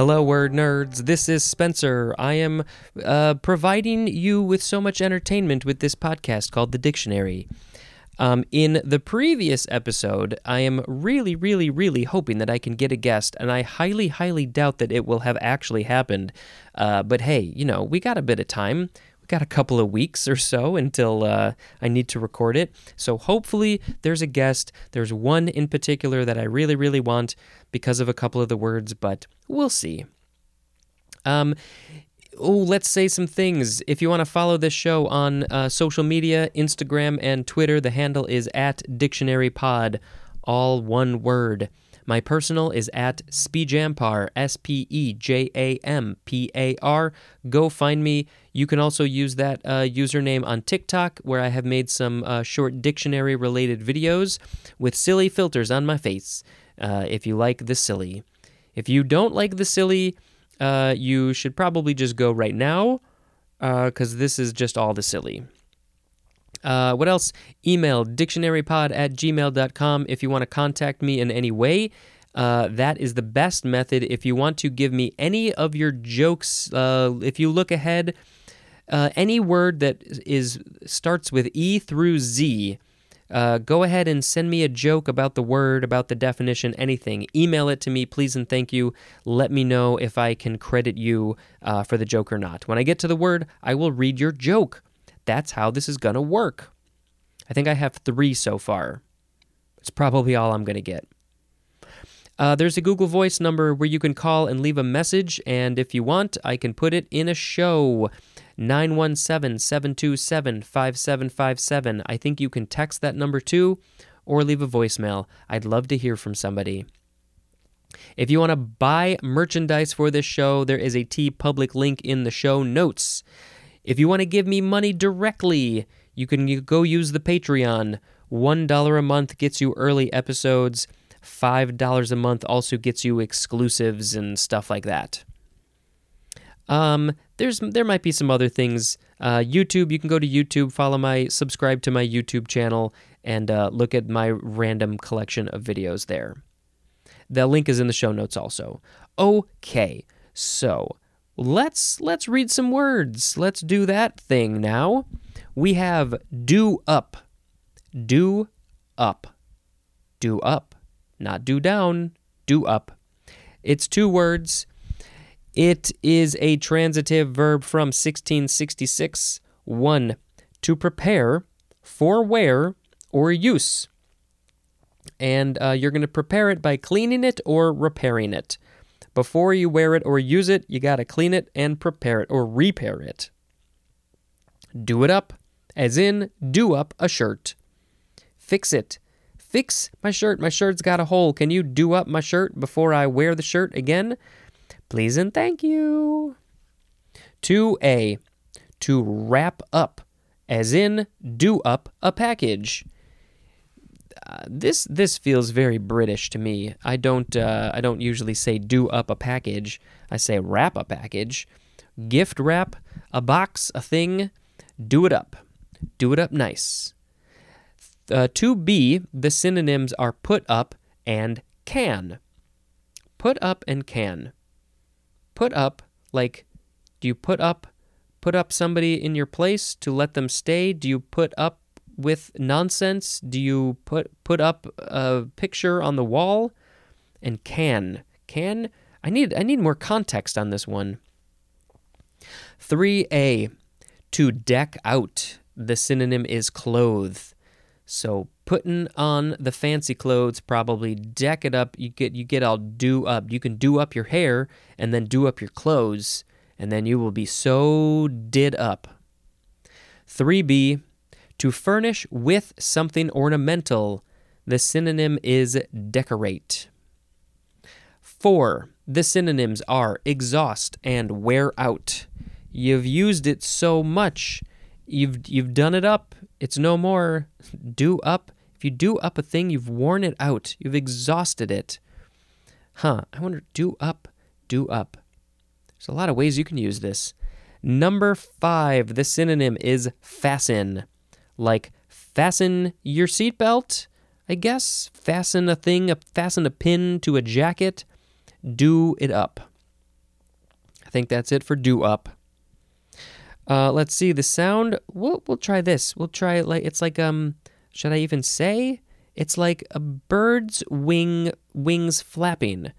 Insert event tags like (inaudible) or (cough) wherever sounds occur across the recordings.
Hello, word nerds. This is Spencer. I am uh, providing you with so much entertainment with this podcast called The Dictionary. Um, in the previous episode, I am really, really, really hoping that I can get a guest, and I highly, highly doubt that it will have actually happened. Uh, but hey, you know, we got a bit of time. Got a couple of weeks or so until uh, I need to record it. So hopefully, there's a guest. There's one in particular that I really, really want because of a couple of the words, but we'll see. Um, oh, let's say some things. If you want to follow this show on uh, social media, Instagram and Twitter, the handle is at DictionaryPod, all one word. My personal is at Spejampar, S P E J A M P A R. Go find me. You can also use that uh, username on TikTok, where I have made some uh, short dictionary related videos with silly filters on my face. Uh, if you like the silly. If you don't like the silly, uh, you should probably just go right now because uh, this is just all the silly. Uh, what else? Email dictionarypod at gmail.com if you want to contact me in any way. Uh, that is the best method. If you want to give me any of your jokes, uh, if you look ahead, uh, any word that is starts with E through Z, uh, go ahead and send me a joke about the word, about the definition, anything. Email it to me, please and thank you. Let me know if I can credit you uh, for the joke or not. When I get to the word, I will read your joke. That's how this is going to work. I think I have three so far. It's probably all I'm going to get. Uh, there's a Google Voice number where you can call and leave a message, and if you want, I can put it in a show. 917 727 5757. I think you can text that number too or leave a voicemail. I'd love to hear from somebody. If you want to buy merchandise for this show, there is a TeePublic link in the show notes. If you want to give me money directly, you can go use the Patreon. $1 a month gets you early episodes. $5 a month also gets you exclusives and stuff like that. Um, there's there might be some other things. Uh, YouTube, you can go to YouTube, follow my, subscribe to my YouTube channel, and uh, look at my random collection of videos there. The link is in the show notes also. Okay, so let's let's read some words. Let's do that thing now. We have do up, do up, do up, not do down, do up. It's two words. It is a transitive verb from 1666. 1. To prepare for wear or use. And uh, you're going to prepare it by cleaning it or repairing it. Before you wear it or use it, you got to clean it and prepare it or repair it. Do it up, as in do up a shirt. Fix it. Fix my shirt. My shirt's got a hole. Can you do up my shirt before I wear the shirt again? Please and thank you. 2A. To wrap up, as in do up a package. This this feels very British to me. I don't uh, I don't usually say do up a package. I say wrap a package, gift wrap a box, a thing. Do it up, do it up nice. Uh, to be the synonyms are put up and can. Put up and can put up like do you put up put up somebody in your place to let them stay? Do you put up with nonsense? Do you put put up a picture on the wall? And can can I need I need more context on this one. 3a to deck out. The synonym is clothe. So putting on the fancy clothes, probably deck it up. You get you get all do up. You can do up your hair and then do up your clothes, and then you will be so did up. 3b to furnish with something ornamental. The synonym is decorate. 4. The synonyms are exhaust and wear out. You've used it so much. You've you've done it up. It's no more. Do up if you do up a thing, you've worn it out, you've exhausted it. Huh, I wonder, do up, do up. There's a lot of ways you can use this. Number five, the synonym is fasten. Like fasten your seatbelt, I guess. Fasten a thing, fasten a pin to a jacket. Do it up. I think that's it for do up. Uh, let's see the sound. We'll we'll try this. We'll try it like it's like um. Should I even say? It's like a bird's wing wings flapping.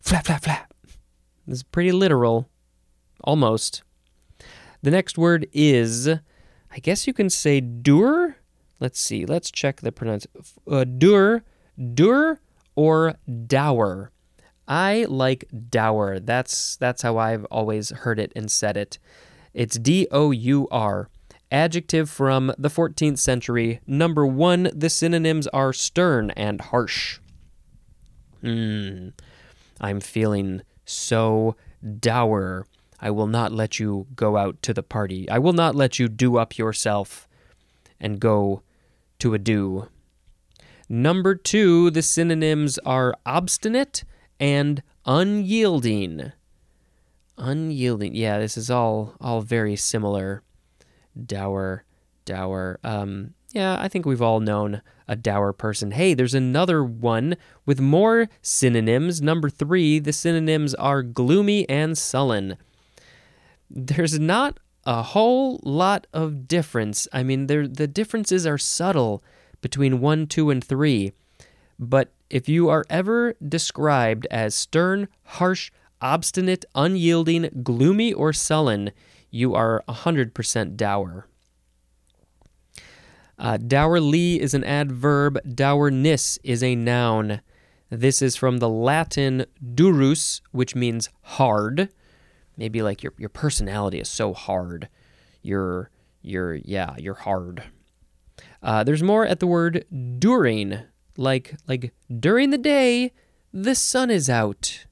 Flap flap flap. This is pretty literal, almost. The next word is, I guess you can say dur. Let's see. Let's check the pronunciation. Uh, dur, dur, or dour. I like dour. That's that's how I've always heard it and said it. It's D O U R. Adjective from the 14th century. Number one, the synonyms are stern and harsh. Hmm. I'm feeling so dour. I will not let you go out to the party. I will not let you do up yourself and go to a do. Number two, the synonyms are obstinate and unyielding. Unyielding. Yeah, this is all all very similar. Dour, dour. Um, yeah, I think we've all known a dour person. Hey, there's another one with more synonyms. Number three, the synonyms are gloomy and sullen. There's not a whole lot of difference. I mean, the differences are subtle between one, two, and three. But if you are ever described as stern, harsh, obstinate, unyielding, gloomy, or sullen, you are 100% dour. Uh, dourly is an adverb, dourness is a noun. This is from the Latin durus, which means hard. Maybe like your, your personality is so hard. You're, you're, yeah, you're hard. Uh, there's more at the word during, like, like during the day, the sun is out.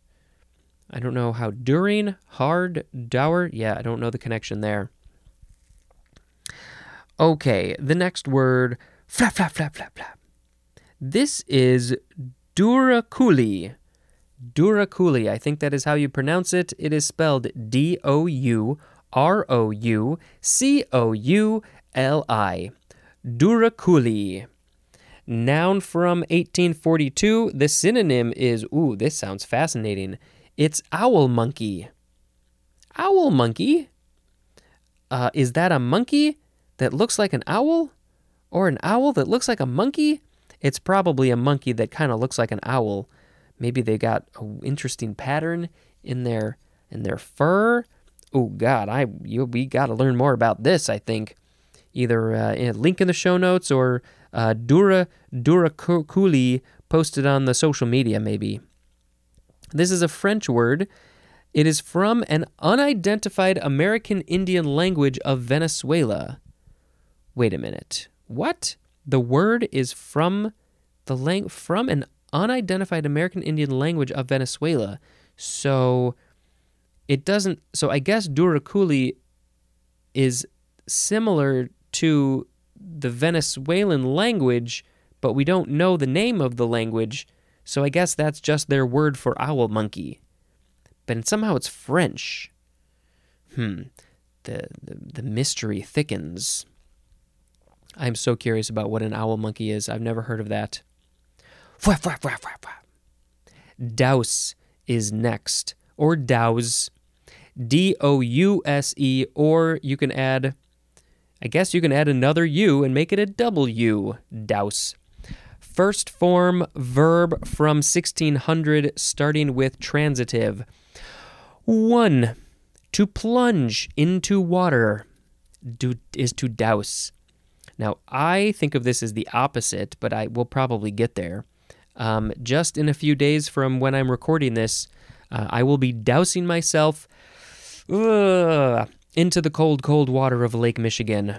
I don't know how during, hard, dour. Yeah, I don't know the connection there. Okay, the next word, flap, flap, flap, flap, flap. This is Douroucouli. Douroucouli, I think that is how you pronounce it. It is spelled D O U R O U C O U L I. Douroucouli. Noun from 1842. The synonym is, ooh, this sounds fascinating. It's owl monkey. Owl monkey? Uh, is that a monkey that looks like an owl? Or an owl that looks like a monkey? It's probably a monkey that kind of looks like an owl. Maybe they got an interesting pattern in their in their fur. Oh God, I you, we got to learn more about this. I think either uh, link in the show notes or uh, Dura Dura Kuli posted on the social media maybe. This is a French word. It is from an unidentified American Indian language of Venezuela. Wait a minute. What? The word is from the lang- from an unidentified American Indian language of Venezuela. So it doesn't so I guess douroucouli is similar to the Venezuelan language, but we don't know the name of the language, so I guess that's just their word for owl monkey. But somehow it's French. Hmm. The, the, the mystery thickens. I'm so curious about what an owl monkey is. I've never heard of that. Douse is next, or douse. D O U S E, or you can add, I guess you can add another U and make it a W. Douse. First form verb from 1600, starting with transitive. 1. To plunge into water do, is to douse. Now, I think of this as the opposite, but I will probably get there. Um, just in a few days from when I'm recording this, uh, I will be dousing myself uh, into the cold, cold water of Lake Michigan.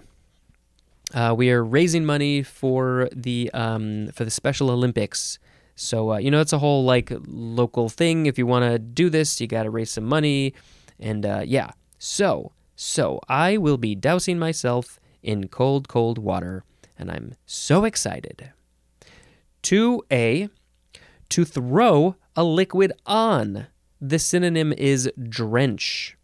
Uh, we are raising money for the um, for the Special Olympics. So uh, you know it's a whole like local thing. If you want to do this, you got to raise some money, and uh, yeah. So so I will be dousing myself in cold, cold water, and I'm so excited. 2a, to throw a liquid on. The synonym is drench.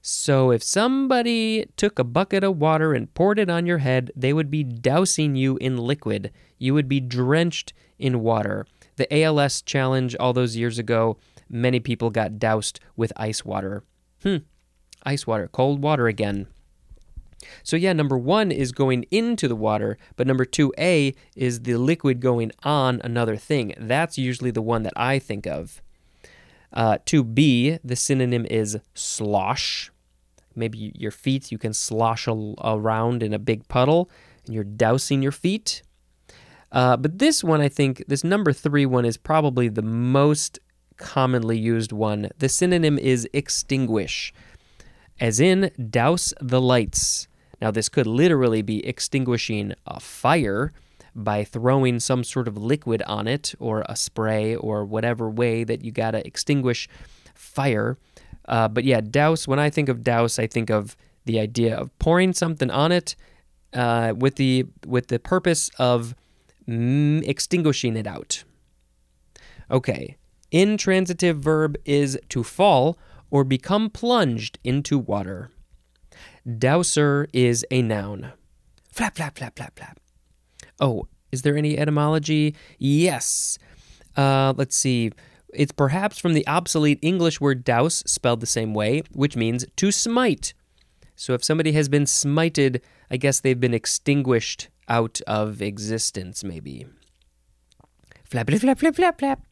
So if somebody took a bucket of water and poured it on your head, they would be dousing you in liquid. You would be drenched in water. The ALS challenge all those years ago, many people got doused with ice water. Hmm, ice water, cold water again. So, yeah, number one is going into the water, but number 2A is the liquid going on another thing. That's usually the one that I think of. Uh, 2B, the synonym is slosh. Maybe your feet, you can slosh around in a big puddle and you're dousing your feet. Uh, but this one, I think, this number three one is probably the most commonly used one. The synonym is extinguish, as in douse the lights. Now, this could literally be extinguishing a fire by throwing some sort of liquid on it or a spray or whatever way that you got to extinguish fire. Uh, but yeah, douse, when I think of douse, I think of the idea of pouring something on it uh, with, the, with the purpose of mm, extinguishing it out. Okay, intransitive verb is to fall or become plunged into water. Douser is a noun. Flap, flap, flap, flap, flap. Oh, is there any etymology? Yes. Uh, let's see. It's perhaps from the obsolete English word douse, spelled the same way, which means to smite. So if somebody has been smited, I guess they've been extinguished out of existence, maybe. Flappity flap, flap, flap, flap.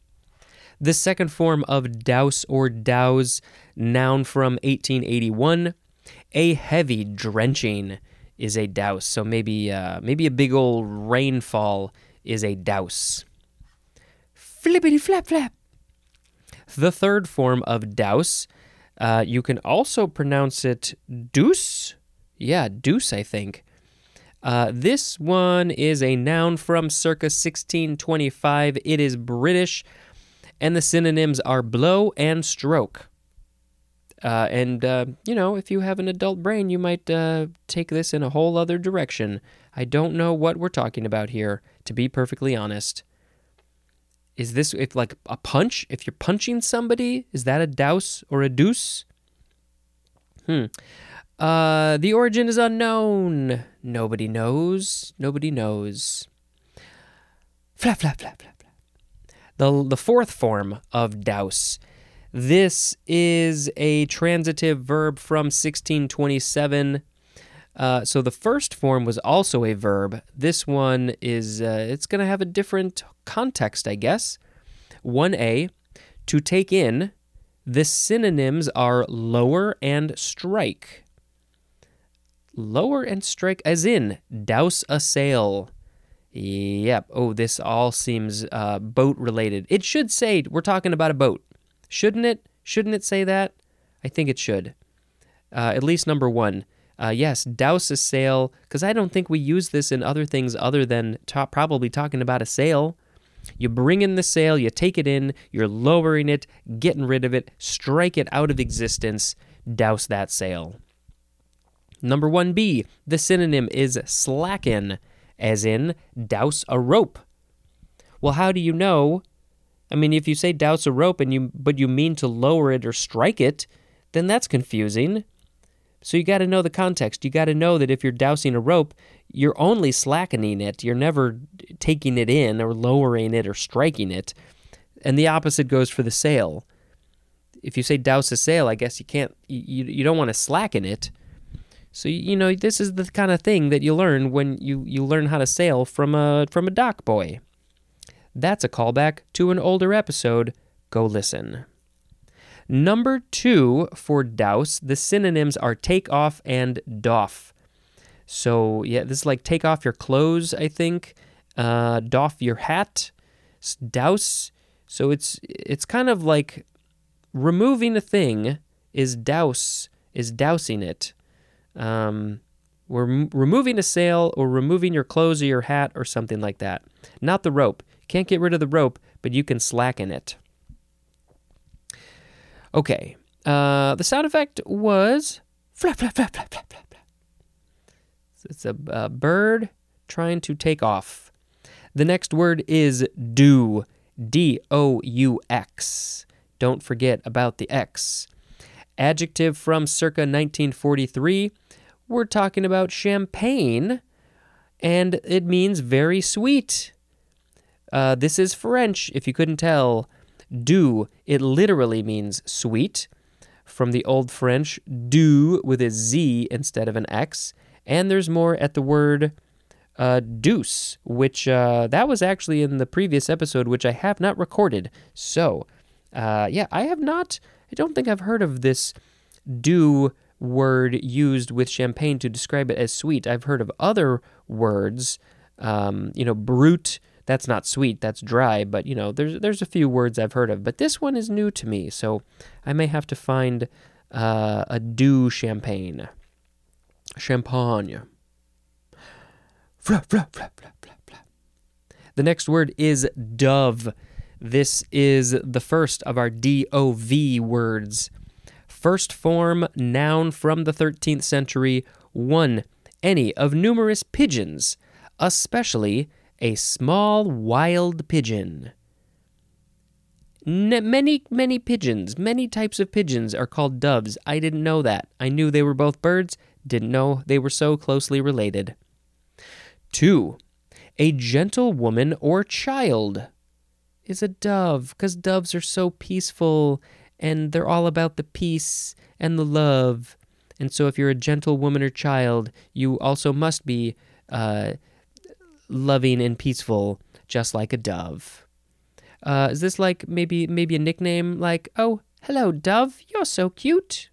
The second form of douse or douse, noun from 1881, a heavy drenching is a douse. So maybe uh, maybe a big old rainfall is a douse. Flippity flap flap. The third form of douse, uh, you can also pronounce it deuce. Yeah, deuce, I think. Uh, this one is a noun from circa 1625. It is British, and the synonyms are blow and stroke. Uh, and, uh, you know, if you have an adult brain, you might uh, take this in a whole other direction. I don't know what we're talking about here, to be perfectly honest. Is this if like a punch? If you're punching somebody, is that a douse or a deuce? Hmm. Uh, the origin is unknown. Nobody knows. Nobody knows. Flap, flap, flap, flap. The, the fourth form of douse this is a transitive verb from 1627. Uh, so the first form was also a verb. This one is uh, it's going to have a different context, I guess. 1a to take in. The synonyms are lower and strike. Lower and strike, as in douse a sail. Yep. Oh, this all seems uh, boat related. It should say we're talking about a boat. Shouldn't it? Shouldn't it say that? I think it should. Uh, at least number one. Uh, yes, douse a sail, because I don't think we use this in other things other than ta- probably talking about a sail. You bring in the sail, you take it in, you're lowering it, getting rid of it, strike it out of existence, douse that sail. Number 1b, the synonym is slacken, as in douse a rope. Well, how do you know I mean, if you say douse a rope and you but you mean to lower it or strike it, then that's confusing. So you got to know the context. You got to know that if you're dousing a rope, you're only slackening it. You're never taking it in or lowering it or striking it. And the opposite goes for the sail. If you say douse a sail, I guess you can't you you don't want to slacken it. So you know, this is the kind of thing that you learn when you you learn how to sail from a from a dock boy. That's a callback to an older episode. Go listen. Number two for douse, the synonyms are take off and doff. So, yeah, this is like take off your clothes, I think. Uh, doff your hat. Douse. So it's it's kind of like removing a thing is douse is dousing it. Um, we're removing a sail or removing your clothes or your hat or something like that. Not the rope. Can't get rid of the rope, but you can slacken it. Okay. Uh, the sound effect was flap, flap, flap, flap, flap, flap. It's a, a bird trying to take off. The next word is doux. D O U X. Don't forget about the X. Adjective from circa 1943. We're talking about champagne, and it means very sweet. Uh, this is French, if you couldn't tell. Doux, it literally means sweet, from the Old French do with a Z instead of an X. And there's more at the word uh, deuce, which uh, that was actually in the previous episode, which I have not recorded. So, uh, yeah, I have not, I don't think I've heard of this doux word used with champagne to describe it as sweet. I've heard of other words, um, you know, brut. That's not sweet. That's dry. But you know, there's there's a few words I've heard of, but this one is new to me, so I may have to find uh, a doux champagne, champagne. The next word is dove. This is the first of our DOV words. First form noun from the 13th century, one, any of numerous pigeons, especially a small wild pigeon. N- many, many pigeons, many types of pigeons are called doves. I didn't know that. I knew they were both birds, didn't know they were so closely related. Two, a gentle woman or child is a dove, because doves are so peaceful and they're all about the peace and the love. And so, if you're a gentle woman or child, you also must be uh, loving and peaceful, just like a dove. Uh, is this like maybe maybe a nickname like oh hello dove you're so cute?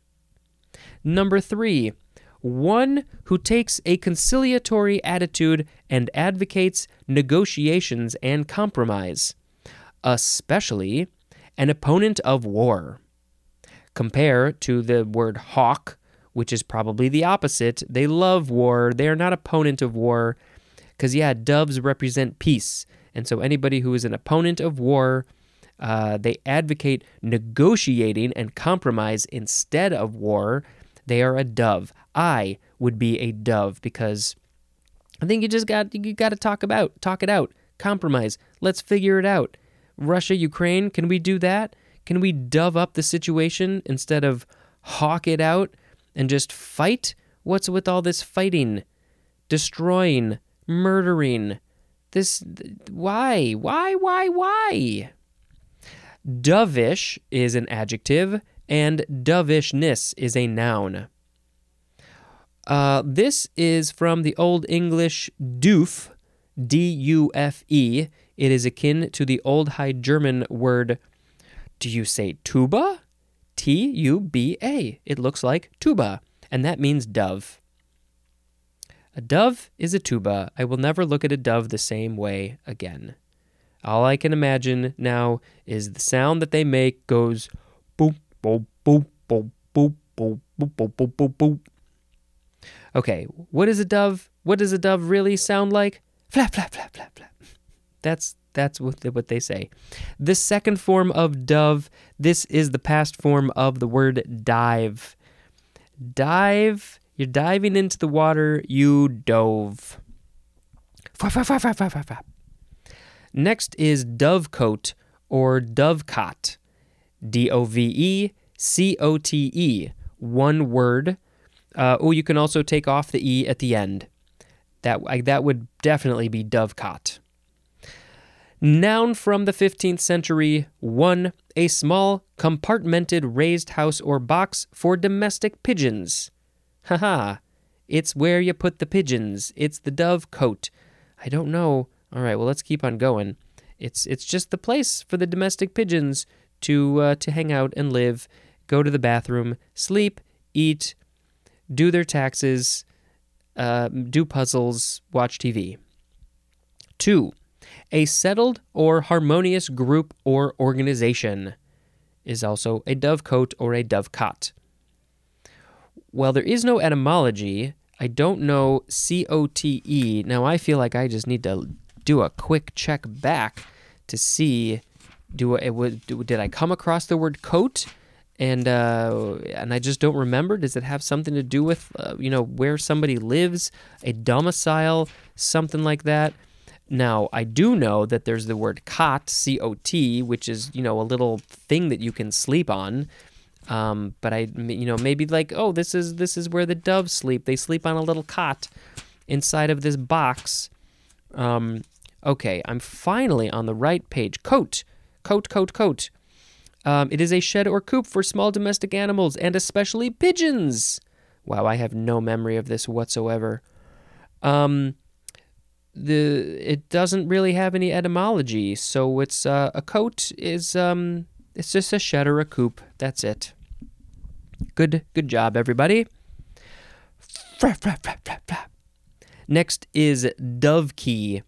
Number three, one who takes a conciliatory attitude and advocates negotiations and compromise, especially an opponent of war. Compare to the word hawk, which is probably the opposite. They love war, they are not opponent of war. Because, yeah, doves represent peace. And so anybody who is an opponent of war, uh, they advocate negotiating and compromise instead of war. They are a dove. I would be a dove because I think you just got you got to talk about talk it out, compromise. Let's figure it out. Russia, Ukraine, can we do that? Can we dove up the situation instead of hawk it out and just fight? What's with all this fighting, destroying, murdering? This why? Why why why? Dovish is an adjective and dovishness is a noun. Uh, this is from the Old English doof, D U F E. It is akin to the Old High German word, do you say tuba? T U B A. It looks like tuba, and that means dove. A dove is a tuba. I will never look at a dove the same way again. All I can imagine now is the sound that they make goes boop, boop, boop, boop, boop, boop, boop, boop, boop, boop. Okay, what is a dove? What does a dove really sound like? Flap, flap, flap, flap, flap. That's that's what what they say. The second form of dove, this is the past form of the word dive. Dive, you're diving into the water, you dove. Next is dovecote or dovecot. D O V E C O T E. One word. Uh, oh, you can also take off the E at the end. That, that would definitely be dovecot. Noun from the 15th century 1. A small, compartmented raised house or box for domestic pigeons. Haha. It's where you put the pigeons. It's the dove cote. I don't know. All right, well let's keep on going. It's it's just the place for the domestic pigeons to uh, to hang out and live, go to the bathroom, sleep, eat, do their taxes, uh, do puzzles, watch TV. Two, a settled or harmonious group or organization is also a dovecote or a dovecot. While there is no etymology, I don't know COTE. Now I feel like I just need to do a quick check back to see do it did I come across the word cote and uh, and I just don't remember. Does it have something to do with uh, you know where somebody lives, a domicile, something like that? Now, I do know that there's the word cot, C O T, which is, you know, a little thing that you can sleep on. Um, but I, you know, maybe like, oh, this is this is where the doves sleep. They sleep on a little cot inside of this box. Um, okay, I'm finally on the right page. Cote, cote, cote, cote. Um, it is a shed or coop for small domestic animals and especially pigeons. Wow, I have no memory of this whatsoever. Um, the it doesn't really have any etymology, so it's uh, a cote is um, it's just a shed a coop. That's it. Good, good job, everybody. Next is Dovekie.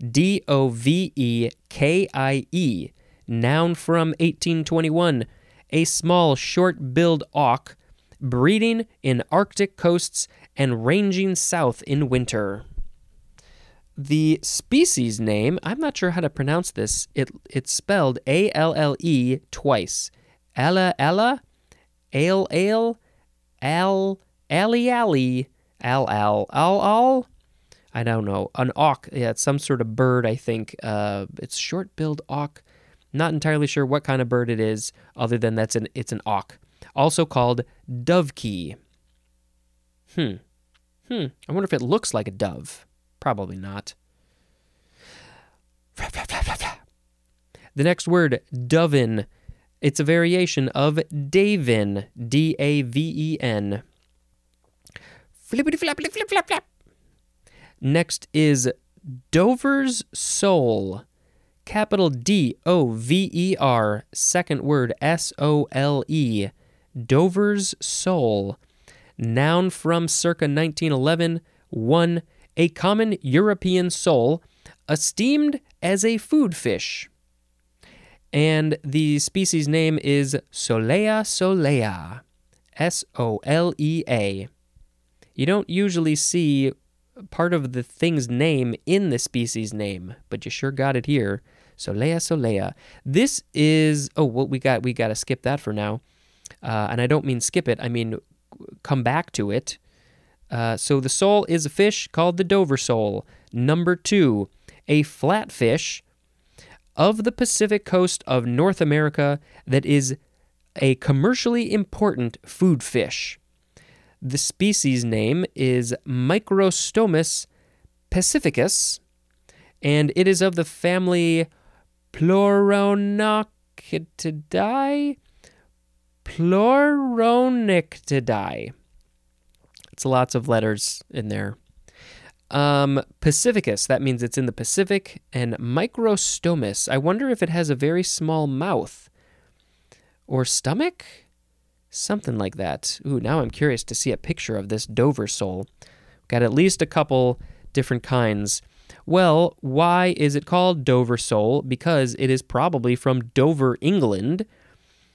D O V E K I E. Noun from 1821. A small, short billed auk breeding in Arctic coasts and ranging south in winter. The species name, I'm not sure how to pronounce this. It it's spelled A L L E twice. Ella Ella Ale Ale Al Ali Ali Al Al Al Al I don't know. An auk. Yeah, it's some sort of bird, I think. Uh, it's short-billed auk. Not entirely sure what kind of bird it is, other than that's an it's an auk. Also called dovekie. Hmm. Hmm. I wonder if it looks like a dove. Probably not. The next word, doven. It's a variation of daven, D A V E N. Flippity flap, flip, flip, flap, flap. Next is Dover's Sole. Capital D O V E R, second word S O L E. Dover's Sole. Noun from circa 1911. 1. A common European sole, esteemed as a food fish. And the species name is Solea solea. S O L E A. You don't usually see part of the thing's name in the species name, but you sure got it here. Solea solea. This is oh well we got we got to skip that for now, uh, and I don't mean skip it. I mean come back to it. Uh, so the sole is a fish called the Dover sole. Number two, a flatfish of the Pacific coast of North America that is a commercially important food fish. The species name is Microstomus pacificus, and it is of the family Pleuronectidae. Pleuronectidae. It's lots of letters in there. Um, Pacificus, that means it's in the Pacific. And Microstomus, I wonder if it has a very small mouth or stomach? Something like that. Ooh, now I'm curious to see a picture of this Dover sole. Got at least a couple different kinds. Well, why is it called Dover sole? Because it is probably from Dover, England,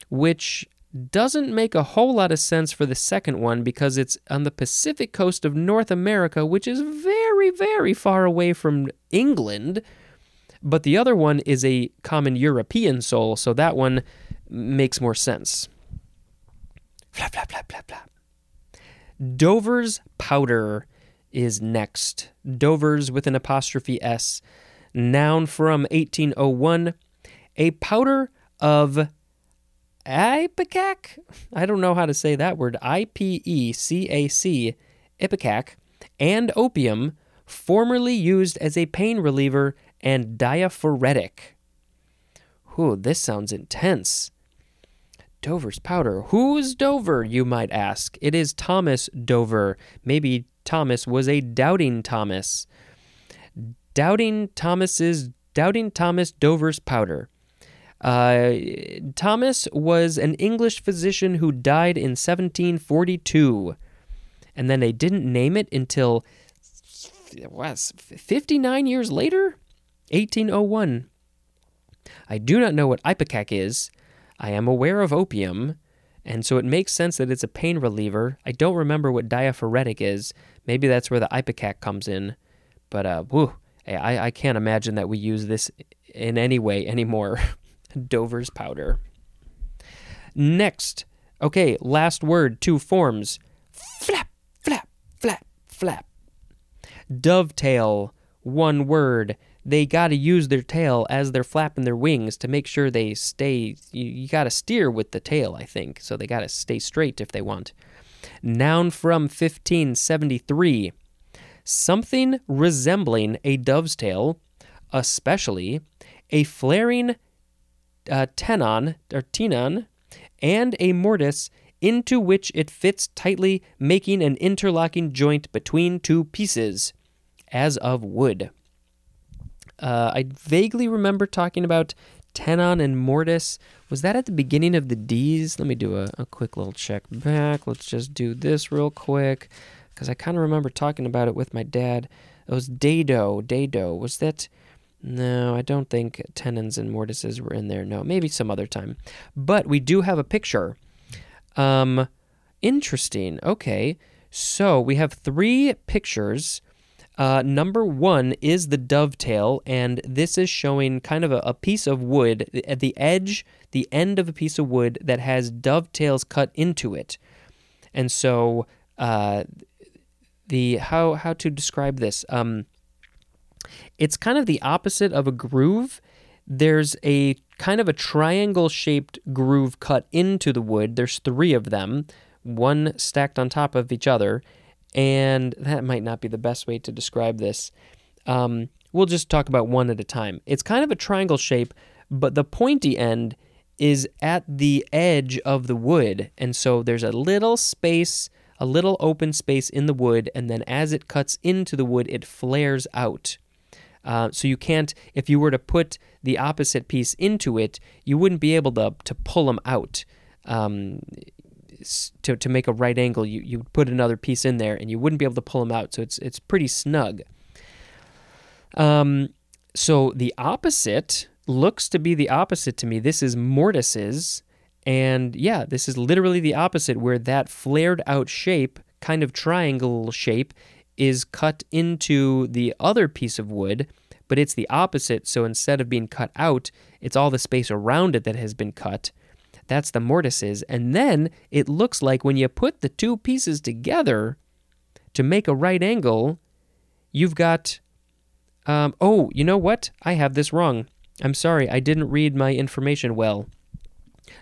which doesn't make a whole lot of sense for the second one because it's on the Pacific coast of North America, which is very, very far away from England. But the other one is a common European sole, so that one makes more sense. Flap, flap, flap, flap, flap. Dover's powder is next. Dover's with an apostrophe S. Noun from 1801. A powder of ipecac. I don't know how to say that word. I P E C A C, ipecac, and opium, formerly used as a pain reliever and diaphoretic. Whew, this sounds intense. Dover's powder. Who's Dover, you might ask? It is Thomas Dover. Maybe Thomas was a doubting Thomas. Doubting Thomas's Doubting Thomas Dover's powder. Uh, Thomas was an English physician who died in 1742, and then they didn't name it until it was 59 years later, 1801. I do not know what ipecac is, I am aware of opium, and so it makes sense that it's a pain reliever. I don't remember what diaphoretic is. Maybe that's where the ipecac comes in. But uh, I, I can't imagine that we use this in any way anymore. (laughs) Dover's powder. Next, okay, last word, two forms. Flap, flap, flap, flap. Dovetail, one word they got to use their tail as they're flapping their wings to make sure they stay. You, you got to steer with the tail, I think. So they got to stay straight if they want. Noun from 1573 something resembling a dove's tail, especially a flaring uh, tenon or tenon and a mortise into which it fits tightly, making an interlocking joint between two pieces, as of wood. Uh, I vaguely remember talking about tenon and mortise. Was that at the beginning of the D's? Let me do a, a quick little check back. Let's just do this real quick because I kind of remember talking about it with my dad. It was dado. Dado. Was that. No, I don't think tenons and mortises were in there. No, maybe some other time. But we do have a picture. Um, interesting. Okay. So we have three pictures uh, number one is the dovetail, and this is showing kind of a, a, piece of wood at the edge, the end of a piece of wood that has dovetails cut into it. And so, uh, the how how to describe this? Um, it's kind of the opposite of a groove. There's a kind of a triangle shaped groove cut into the wood. There's three of them, one stacked on top of each other and that might not be the best way to describe this. Um, we'll just talk about one at a time. It's kind of a triangle shape, but the pointy end is at the edge of the wood, and so there's a little space, a little open space in the wood, and then as it cuts into the wood, it flares out. Uh, so you can't, if you were to put the opposite piece into it, you wouldn't be able to to pull them out. Um, to, to make a right angle, you, you put another piece in there and you wouldn't be able to pull them out. So it's, it's pretty snug. Um, so the opposite looks to be the opposite to me. This is mortises. And yeah, this is literally the opposite, where that flared out shape, kind of triangle shape, is cut into the other piece of wood, but it's the opposite. So instead of being cut out, it's all the space around it that has been cut. That's the mortises. And then it looks like when you put the two pieces together to make a right angle, you've got. Um, oh, you know what? I have this wrong. I'm sorry, I didn't read my information well.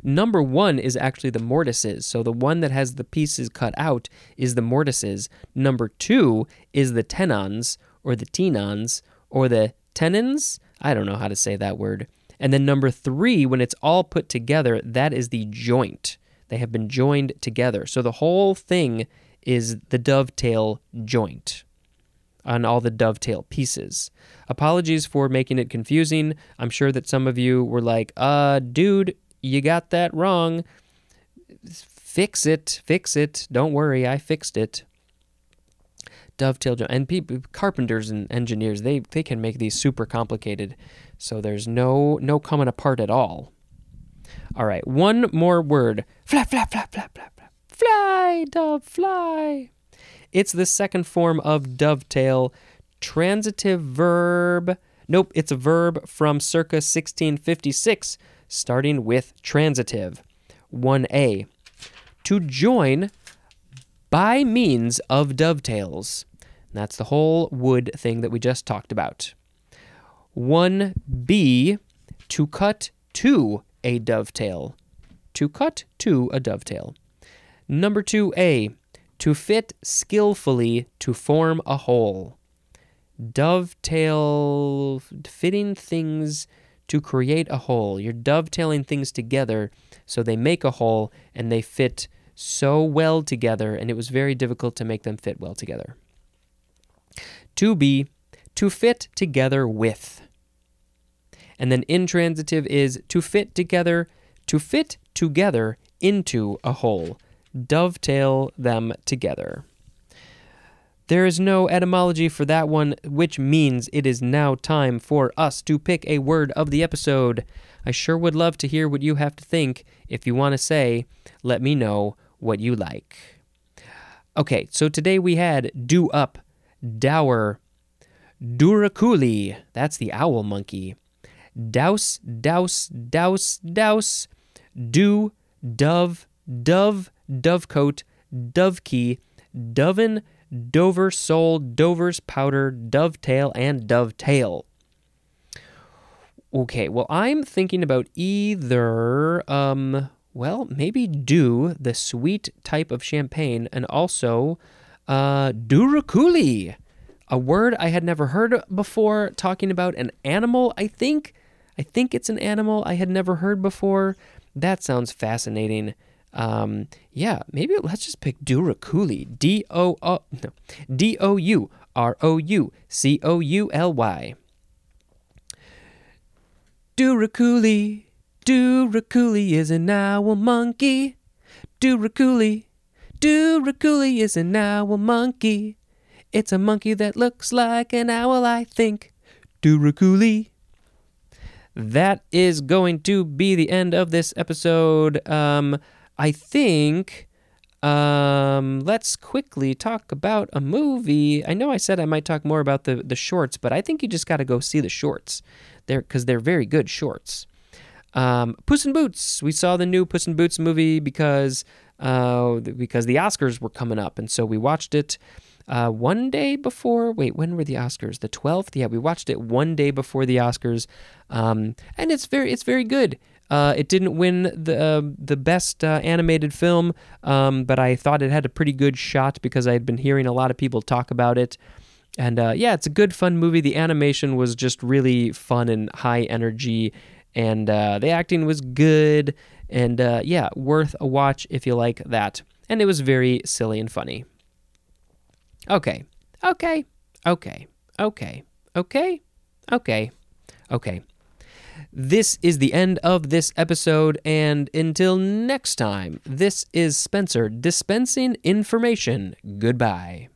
Number one is actually the mortises. So the one that has the pieces cut out is the mortises. Number two is the tenons or the tenons or the tenons. I don't know how to say that word. And then number three, when it's all put together, that is the joint. They have been joined together. So the whole thing is the dovetail joint on all the dovetail pieces. Apologies for making it confusing. I'm sure that some of you were like, uh, dude, you got that wrong. Fix it, fix it. Don't worry, I fixed it dovetail. And people, carpenters and engineers, they they can make these super complicated. So there's no no coming apart at all. All right, one more word. Flap flap flap flap flap flap. Fly, dove, fly. It's the second form of dovetail, transitive verb. Nope, it's a verb from circa 1656, starting with transitive. 1a. To join by means of dovetails. And that's the whole wood thing that we just talked about. 1b, to cut to a dovetail. To cut to a dovetail. Number 2a, to fit skillfully to form a whole. Dovetail, fitting things to create a whole. You're dovetailing things together so they make a whole and they fit so well together, and it was very difficult to make them fit well together. To be, to fit together with. And then intransitive is to fit together, to fit together into a whole, dovetail them together. There is no etymology for that one, which means it is now time for us to pick a word of the episode. I sure would love to hear what you have to think. If you want to say, let me know what you like. Okay, so today we had do up, dour, douroucouli, that's the owl monkey, douse, douse, douse, douse, doux, dove, dove, dovecote, dovekie, doven, dover sole, dover's powder, dovetail, and dovetail. Okay, well, I'm thinking about either um, well, maybe doux the sweet type of champagne and also uh, Douroucouli, a word I had never heard before, talking about an animal. I think I think it's an animal I had never heard before. That sounds fascinating. Um, yeah, maybe let's just pick Douroucouli. D O O no, D O U R O U C O U L Y. Douroucouli, Douroucouli is an owl monkey. Douroucouli, Douroucouli is an owl monkey. It's a monkey that looks like an owl, I think. Douroucouli. That is going to be the end of this episode. Um, I think. Um, let's quickly talk about a movie. I know I said I might talk more about the the shorts, but I think you just got to go see the shorts. They're because they're very good shorts. Um, Puss in Boots. We saw the new Puss in Boots movie because uh, because the Oscars were coming up, and so we watched it uh, one day before. Wait, when were the Oscars? The twelfth. Yeah, we watched it one day before the Oscars, um, and it's very it's very good. Uh, it didn't win the uh, the best uh, animated film, um, but I thought it had a pretty good shot because I had been hearing a lot of people talk about it. And uh, yeah, it's a good, fun movie. The animation was just really fun and high energy, and uh, the acting was good. And uh, yeah, worth a watch if you like that. And it was very silly and funny. Okay, okay, okay, okay, okay, okay, okay. This is the end of this episode, and until next time, this is Spencer dispensing information. Goodbye.